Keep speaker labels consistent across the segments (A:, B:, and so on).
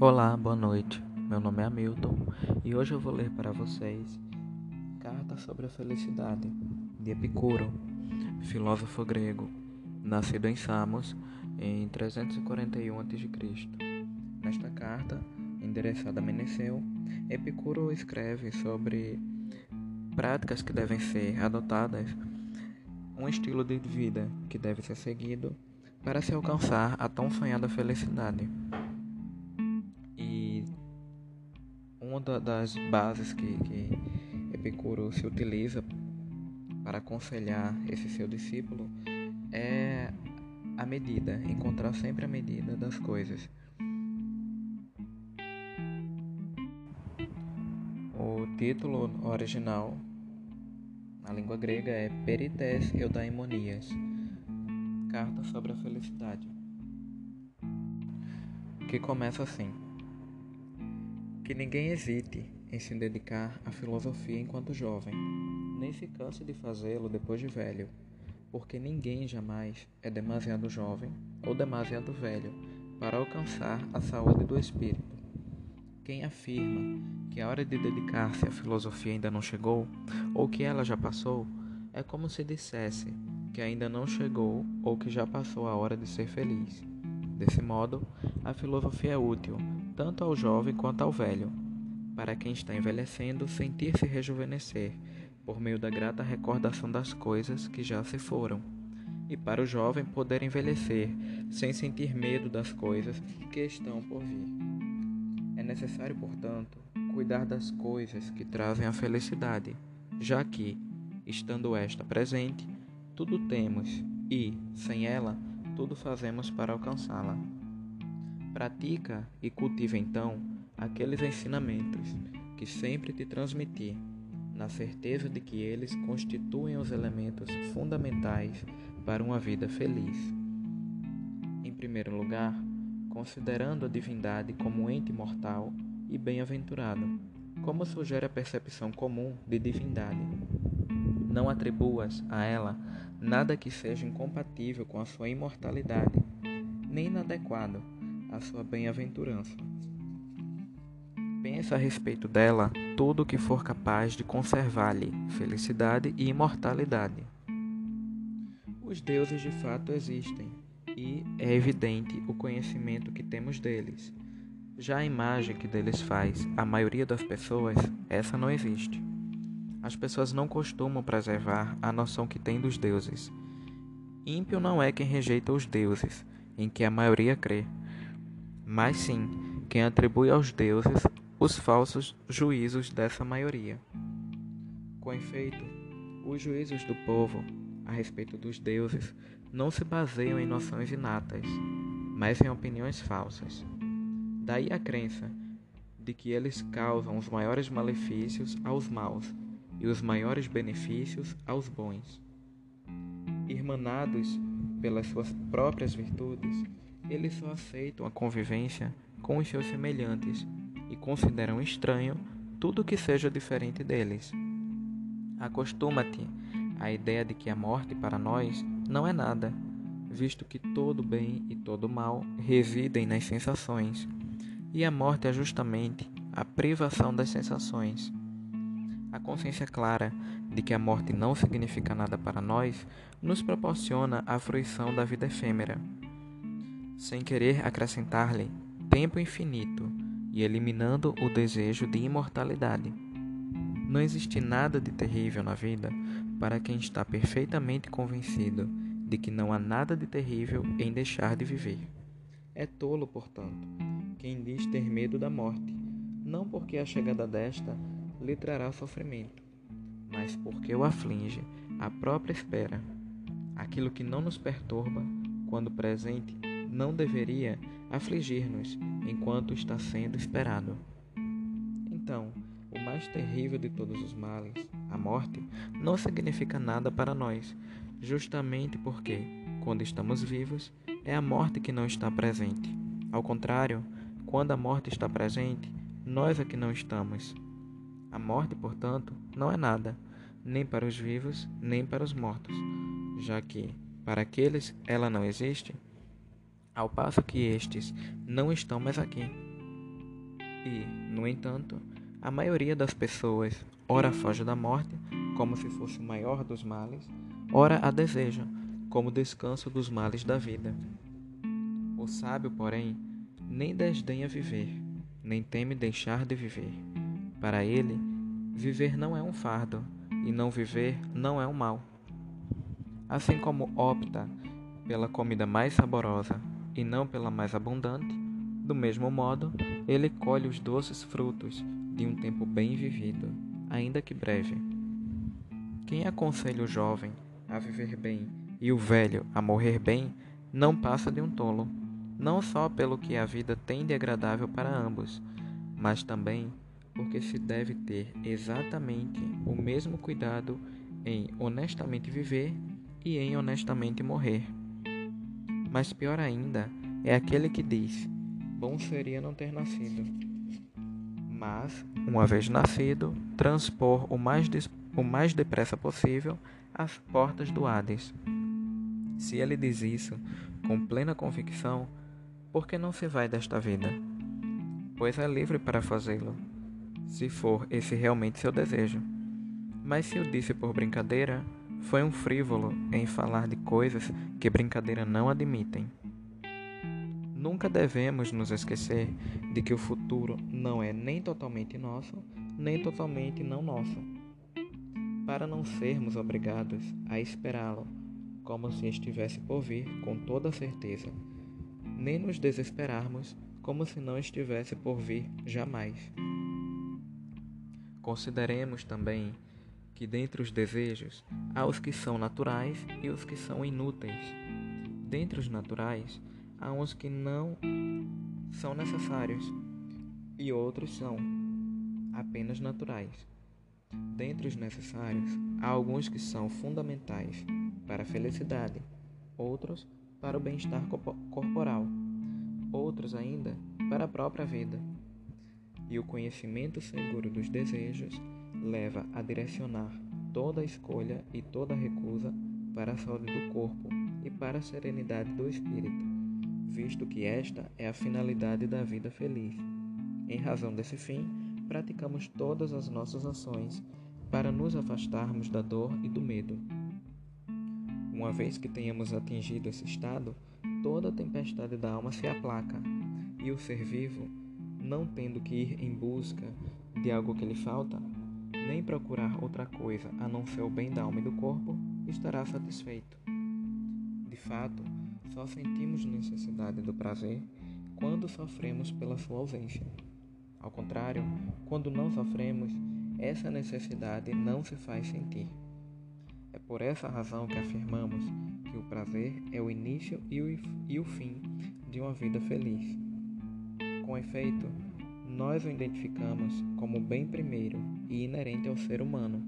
A: Olá, boa noite. Meu nome é Hamilton e hoje eu vou ler para vocês Carta sobre a Felicidade de Epicuro, filósofo grego, nascido em Samos em 341 a.C. Nesta carta, endereçada a Meneceu, Epicuro escreve sobre práticas que devem ser adotadas, um estilo de vida que deve ser seguido para se alcançar a tão sonhada felicidade. Uma das bases que, que Epicuro se utiliza para aconselhar esse seu discípulo é a medida, encontrar sempre a medida das coisas. O título original na língua grega é Perites Eudaimonias Carta sobre a Felicidade que começa assim. Que ninguém hesite em se dedicar à filosofia enquanto jovem, nem se canse de fazê-lo depois de velho, porque ninguém jamais é demasiado jovem ou demasiado velho para alcançar a saúde do espírito. Quem afirma que a hora de dedicar-se à filosofia ainda não chegou, ou que ela já passou, é como se dissesse que ainda não chegou ou que já passou a hora de ser feliz. Desse modo, a filosofia é útil tanto ao jovem quanto ao velho. Para quem está envelhecendo, sentir-se rejuvenescer, por meio da grata recordação das coisas que já se foram. E para o jovem poder envelhecer, sem sentir medo das coisas que estão por vir. É necessário, portanto, cuidar das coisas que trazem a felicidade, já que, estando esta presente, tudo temos e, sem ela, tudo fazemos para alcançá-la. Pratica e cultiva então aqueles ensinamentos que sempre te transmiti, na certeza de que eles constituem os elementos fundamentais para uma vida feliz. Em primeiro lugar, considerando a divindade como ente mortal e bem-aventurado, como sugere a percepção comum de divindade. Não atribuas a ela nada que seja incompatível com a sua imortalidade, nem inadequado a sua bem-aventurança. Pensa a respeito dela tudo o que for capaz de conservar-lhe felicidade e imortalidade. Os deuses de fato existem e é evidente o conhecimento que temos deles. Já a imagem que deles faz a maioria das pessoas, essa não existe. As pessoas não costumam preservar a noção que têm dos deuses. Ímpio não é quem rejeita os deuses, em que a maioria crê mas sim quem atribui aos deuses os falsos juízos dessa maioria. Com efeito, os juízos do povo a respeito dos deuses não se baseiam em noções inatas, mas em opiniões falsas. Daí a crença de que eles causam os maiores malefícios aos maus e os maiores benefícios aos bons. Irmanados pelas suas próprias virtudes, eles só aceitam a convivência com os seus semelhantes e consideram estranho tudo que seja diferente deles. Acostuma-te à ideia de que a morte para nós não é nada, visto que todo bem e todo mal residem nas sensações, e a morte é justamente a privação das sensações. A consciência clara de que a morte não significa nada para nós nos proporciona a fruição da vida efêmera sem querer acrescentar-lhe tempo infinito e eliminando o desejo de imortalidade. Não existe nada de terrível na vida para quem está perfeitamente convencido de que não há nada de terrível em deixar de viver. É tolo, portanto, quem diz ter medo da morte, não porque a chegada desta lhe trará sofrimento, mas porque o aflige a própria espera. Aquilo que não nos perturba, quando presente, não deveria afligir-nos enquanto está sendo esperado. Então, o mais terrível de todos os males, a morte, não significa nada para nós, justamente porque, quando estamos vivos, é a morte que não está presente. Ao contrário, quando a morte está presente, nós é que não estamos. A morte, portanto, não é nada, nem para os vivos, nem para os mortos, já que, para aqueles, ela não existe ao passo que estes não estão mais aqui. E, no entanto, a maioria das pessoas ora foge da morte como se fosse o maior dos males, ora a deseja como descanso dos males da vida. O sábio, porém, nem desdenha viver, nem teme deixar de viver. Para ele, viver não é um fardo, e não viver não é um mal. Assim como opta pela comida mais saborosa e não pela mais abundante, do mesmo modo, ele colhe os doces frutos de um tempo bem vivido, ainda que breve. Quem aconselha o jovem a viver bem e o velho a morrer bem, não passa de um tolo não só pelo que a vida tem de agradável para ambos, mas também porque se deve ter exatamente o mesmo cuidado em honestamente viver e em honestamente morrer. Mas pior ainda é aquele que diz: bom seria não ter nascido. Mas, uma vez nascido, transpor o mais, o mais depressa possível as portas do Hades. Se ele diz isso com plena convicção, por que não se vai desta vida? Pois é livre para fazê-lo, se for esse realmente seu desejo. Mas se o disse por brincadeira, foi um frívolo em falar de coisas que brincadeira não admitem. Nunca devemos nos esquecer de que o futuro não é nem totalmente nosso, nem totalmente não nosso, para não sermos obrigados a esperá-lo como se estivesse por vir com toda certeza nem nos desesperarmos como se não estivesse por vir jamais. Consideremos também que dentre os desejos há os que são naturais e os que são inúteis. Dentre os naturais há uns que não são necessários e outros são apenas naturais. Dentre os necessários há alguns que são fundamentais para a felicidade, outros para o bem-estar corporal, outros ainda para a própria vida. E o conhecimento seguro dos desejos leva a direcionar toda a escolha e toda recusa para a saúde do corpo e para a serenidade do espírito, visto que esta é a finalidade da vida feliz. Em razão desse fim, praticamos todas as nossas ações para nos afastarmos da dor e do medo. Uma vez que tenhamos atingido esse estado, toda a tempestade da alma se aplaca, e o ser vivo, não tendo que ir em busca de algo que lhe falta, nem procurar outra coisa a não ser o bem da alma e do corpo, estará satisfeito. De fato, só sentimos necessidade do prazer quando sofremos pela sua ausência. Ao contrário, quando não sofremos, essa necessidade não se faz sentir. É por essa razão que afirmamos que o prazer é o início e o, e o fim de uma vida feliz. Com efeito, nós o identificamos como bem primeiro e inerente ao ser humano.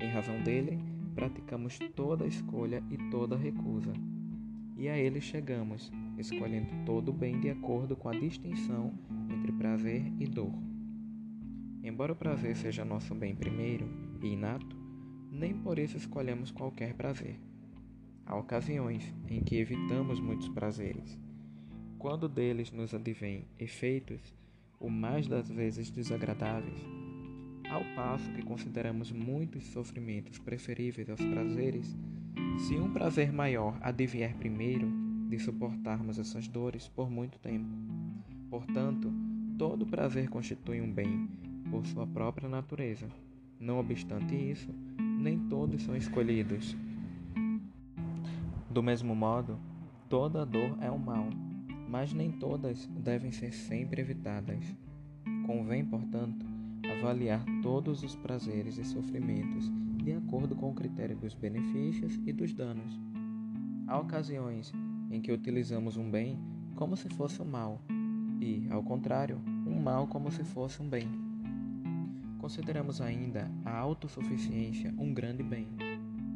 A: Em razão dele, praticamos toda escolha e toda recusa. E a ele chegamos, escolhendo todo o bem de acordo com a distinção entre prazer e dor. Embora o prazer seja nosso bem primeiro e inato, nem por isso escolhemos qualquer prazer. Há ocasiões em que evitamos muitos prazeres. Quando deles nos advêm efeitos, o mais das vezes desagradáveis, ao passo que consideramos muitos sofrimentos preferíveis aos prazeres, se um prazer maior advier primeiro de suportarmos essas dores por muito tempo. Portanto, todo prazer constitui um bem por sua própria natureza. Não obstante isso, nem todos são escolhidos. Do mesmo modo, toda dor é um mal, mas nem todas devem ser sempre evitadas. Convém, portanto, avaliar todos os prazeres e sofrimentos de acordo com o critério dos benefícios e dos danos. Há ocasiões em que utilizamos um bem como se fosse um mal, e, ao contrário, um mal como se fosse um bem. Consideramos ainda a autossuficiência um grande bem.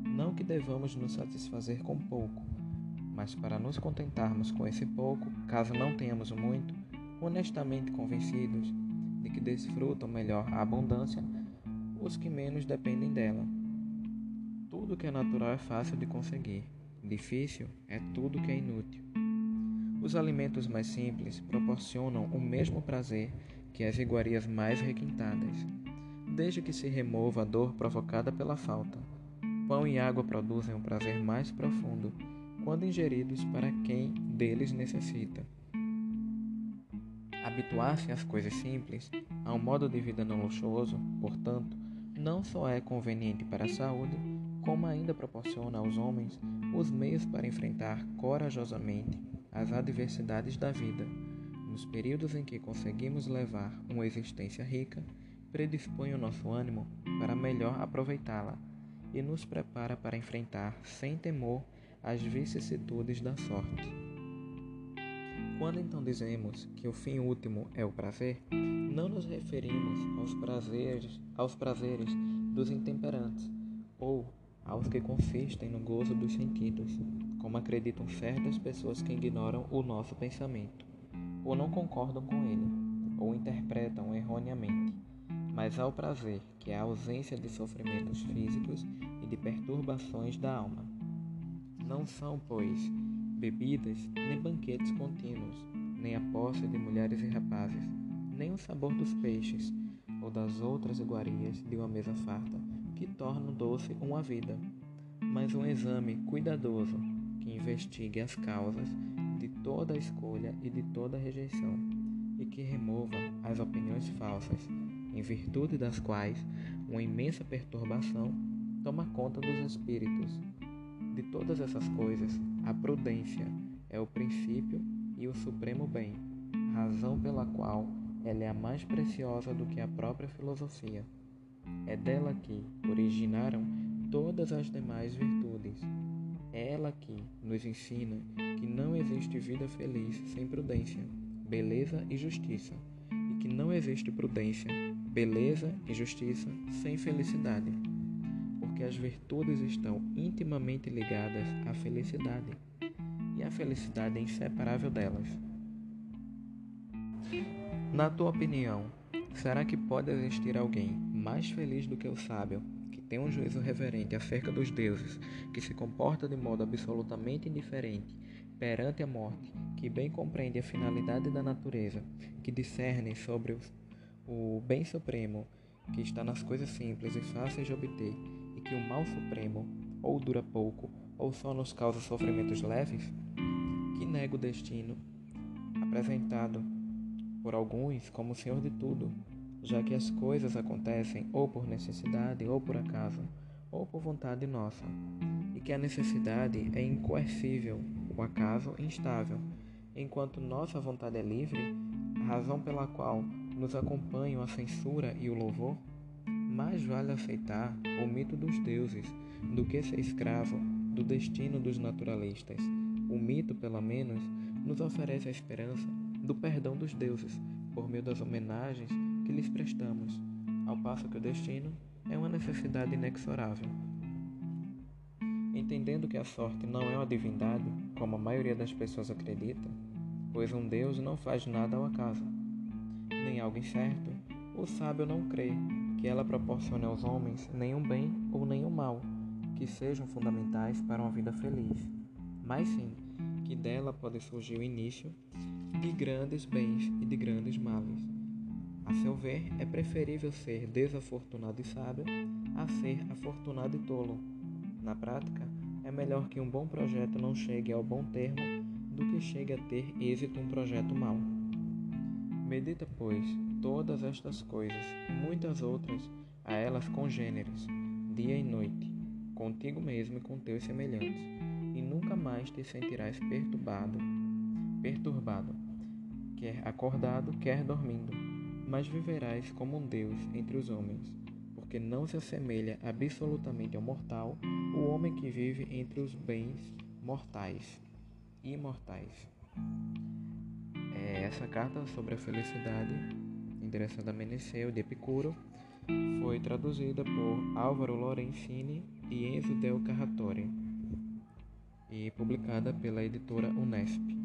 A: Não que devamos nos satisfazer com pouco, mas para nos contentarmos com esse pouco, caso não tenhamos muito, honestamente convencidos de que desfrutam melhor a abundância os que menos dependem dela. Tudo que é natural é fácil de conseguir, difícil é tudo que é inútil. Os alimentos mais simples proporcionam o mesmo prazer que as iguarias mais requintadas, desde que se remova a dor provocada pela falta. Pão e água produzem um prazer mais profundo quando ingeridos para quem deles necessita. Habituar-se às coisas simples, a um modo de vida não luxuoso, portanto, não só é conveniente para a saúde, como ainda proporciona aos homens os meios para enfrentar corajosamente as adversidades da vida. Nos períodos em que conseguimos levar uma existência rica, predispõe o nosso ânimo para melhor aproveitá-la e nos prepara para enfrentar sem temor as vicissitudes da sorte. Quando então dizemos que o fim último é o prazer, não nos referimos aos prazeres, aos prazeres dos intemperantes ou aos que consistem no gozo dos sentidos, como acreditam certas pessoas que ignoram o nosso pensamento, ou não concordam com ele, ou interpretam erroneamente, mas ao prazer, que é a ausência de sofrimentos físicos e de perturbações da alma. Não são, pois, bebidas nem banquetes contínuos, nem a posse de mulheres e rapazes, nem o sabor dos peixes ou das outras iguarias de uma mesa farta que tornam doce uma vida, mas um exame cuidadoso que investigue as causas de toda escolha e de toda rejeição e que remova as opiniões falsas, em virtude das quais uma imensa perturbação toma conta dos espíritos. De todas essas coisas, a prudência é o princípio e o supremo bem, razão pela qual ela é a mais preciosa do que a própria filosofia. É dela que originaram todas as demais virtudes. É ela que nos ensina que não existe vida feliz sem prudência, beleza e justiça, e que não existe prudência, beleza e justiça sem felicidade, porque as virtudes estão intimamente ligadas à felicidade, e a felicidade é inseparável delas. Na tua opinião, será que pode existir alguém mais feliz do que o sábio, que tem um juízo reverente acerca dos deuses, que se comporta de modo absolutamente indiferente perante a morte, que bem compreende a finalidade da natureza, que discerne sobre o, bem supremo que está nas coisas simples e fáceis de obter, e que o mal supremo ou dura pouco ou só nos causa sofrimentos leves? Que nega o destino apresentado por alguns como Senhor de tudo, já que as coisas acontecem ou por necessidade, ou por acaso, ou por vontade nossa, e que a necessidade é incoercível, o acaso instável, enquanto nossa vontade é livre, a razão pela qual nos acompanham a censura e o louvor, mais vale aceitar o mito dos deuses do que ser escravo do destino dos naturalistas. O mito, pelo menos, nos oferece a esperança do perdão dos deuses por meio das homenagens que lhes prestamos, ao passo que o destino é uma necessidade inexorável. Entendendo que a sorte não é uma divindade, como a maioria das pessoas acredita, pois um Deus não faz nada ao acaso, nem algo incerto, o sábio não crê que ela proporcione aos homens nenhum bem ou nenhum mal que sejam fundamentais para uma vida feliz, mas sim que dela pode surgir o início de grandes bens e de grandes males. A seu ver, é preferível ser desafortunado e sábio a ser afortunado e tolo. Na prática, é melhor que um bom projeto não chegue ao bom termo do que chegue a ter êxito um projeto mau. Medita, pois, todas estas coisas e muitas outras a elas congêneres, dia e noite, contigo mesmo e com teus semelhantes, e nunca mais te sentirás perturbado, perturbado, quer acordado, quer dormindo mas viverás como um Deus entre os homens, porque não se assemelha absolutamente ao mortal o homem que vive entre os bens mortais, imortais. É, essa carta sobre a felicidade, endereçada a Meneceu de Epicuro, foi traduzida por Álvaro Lorenzini e Enzo Del Carratore e publicada pela editora Unesp.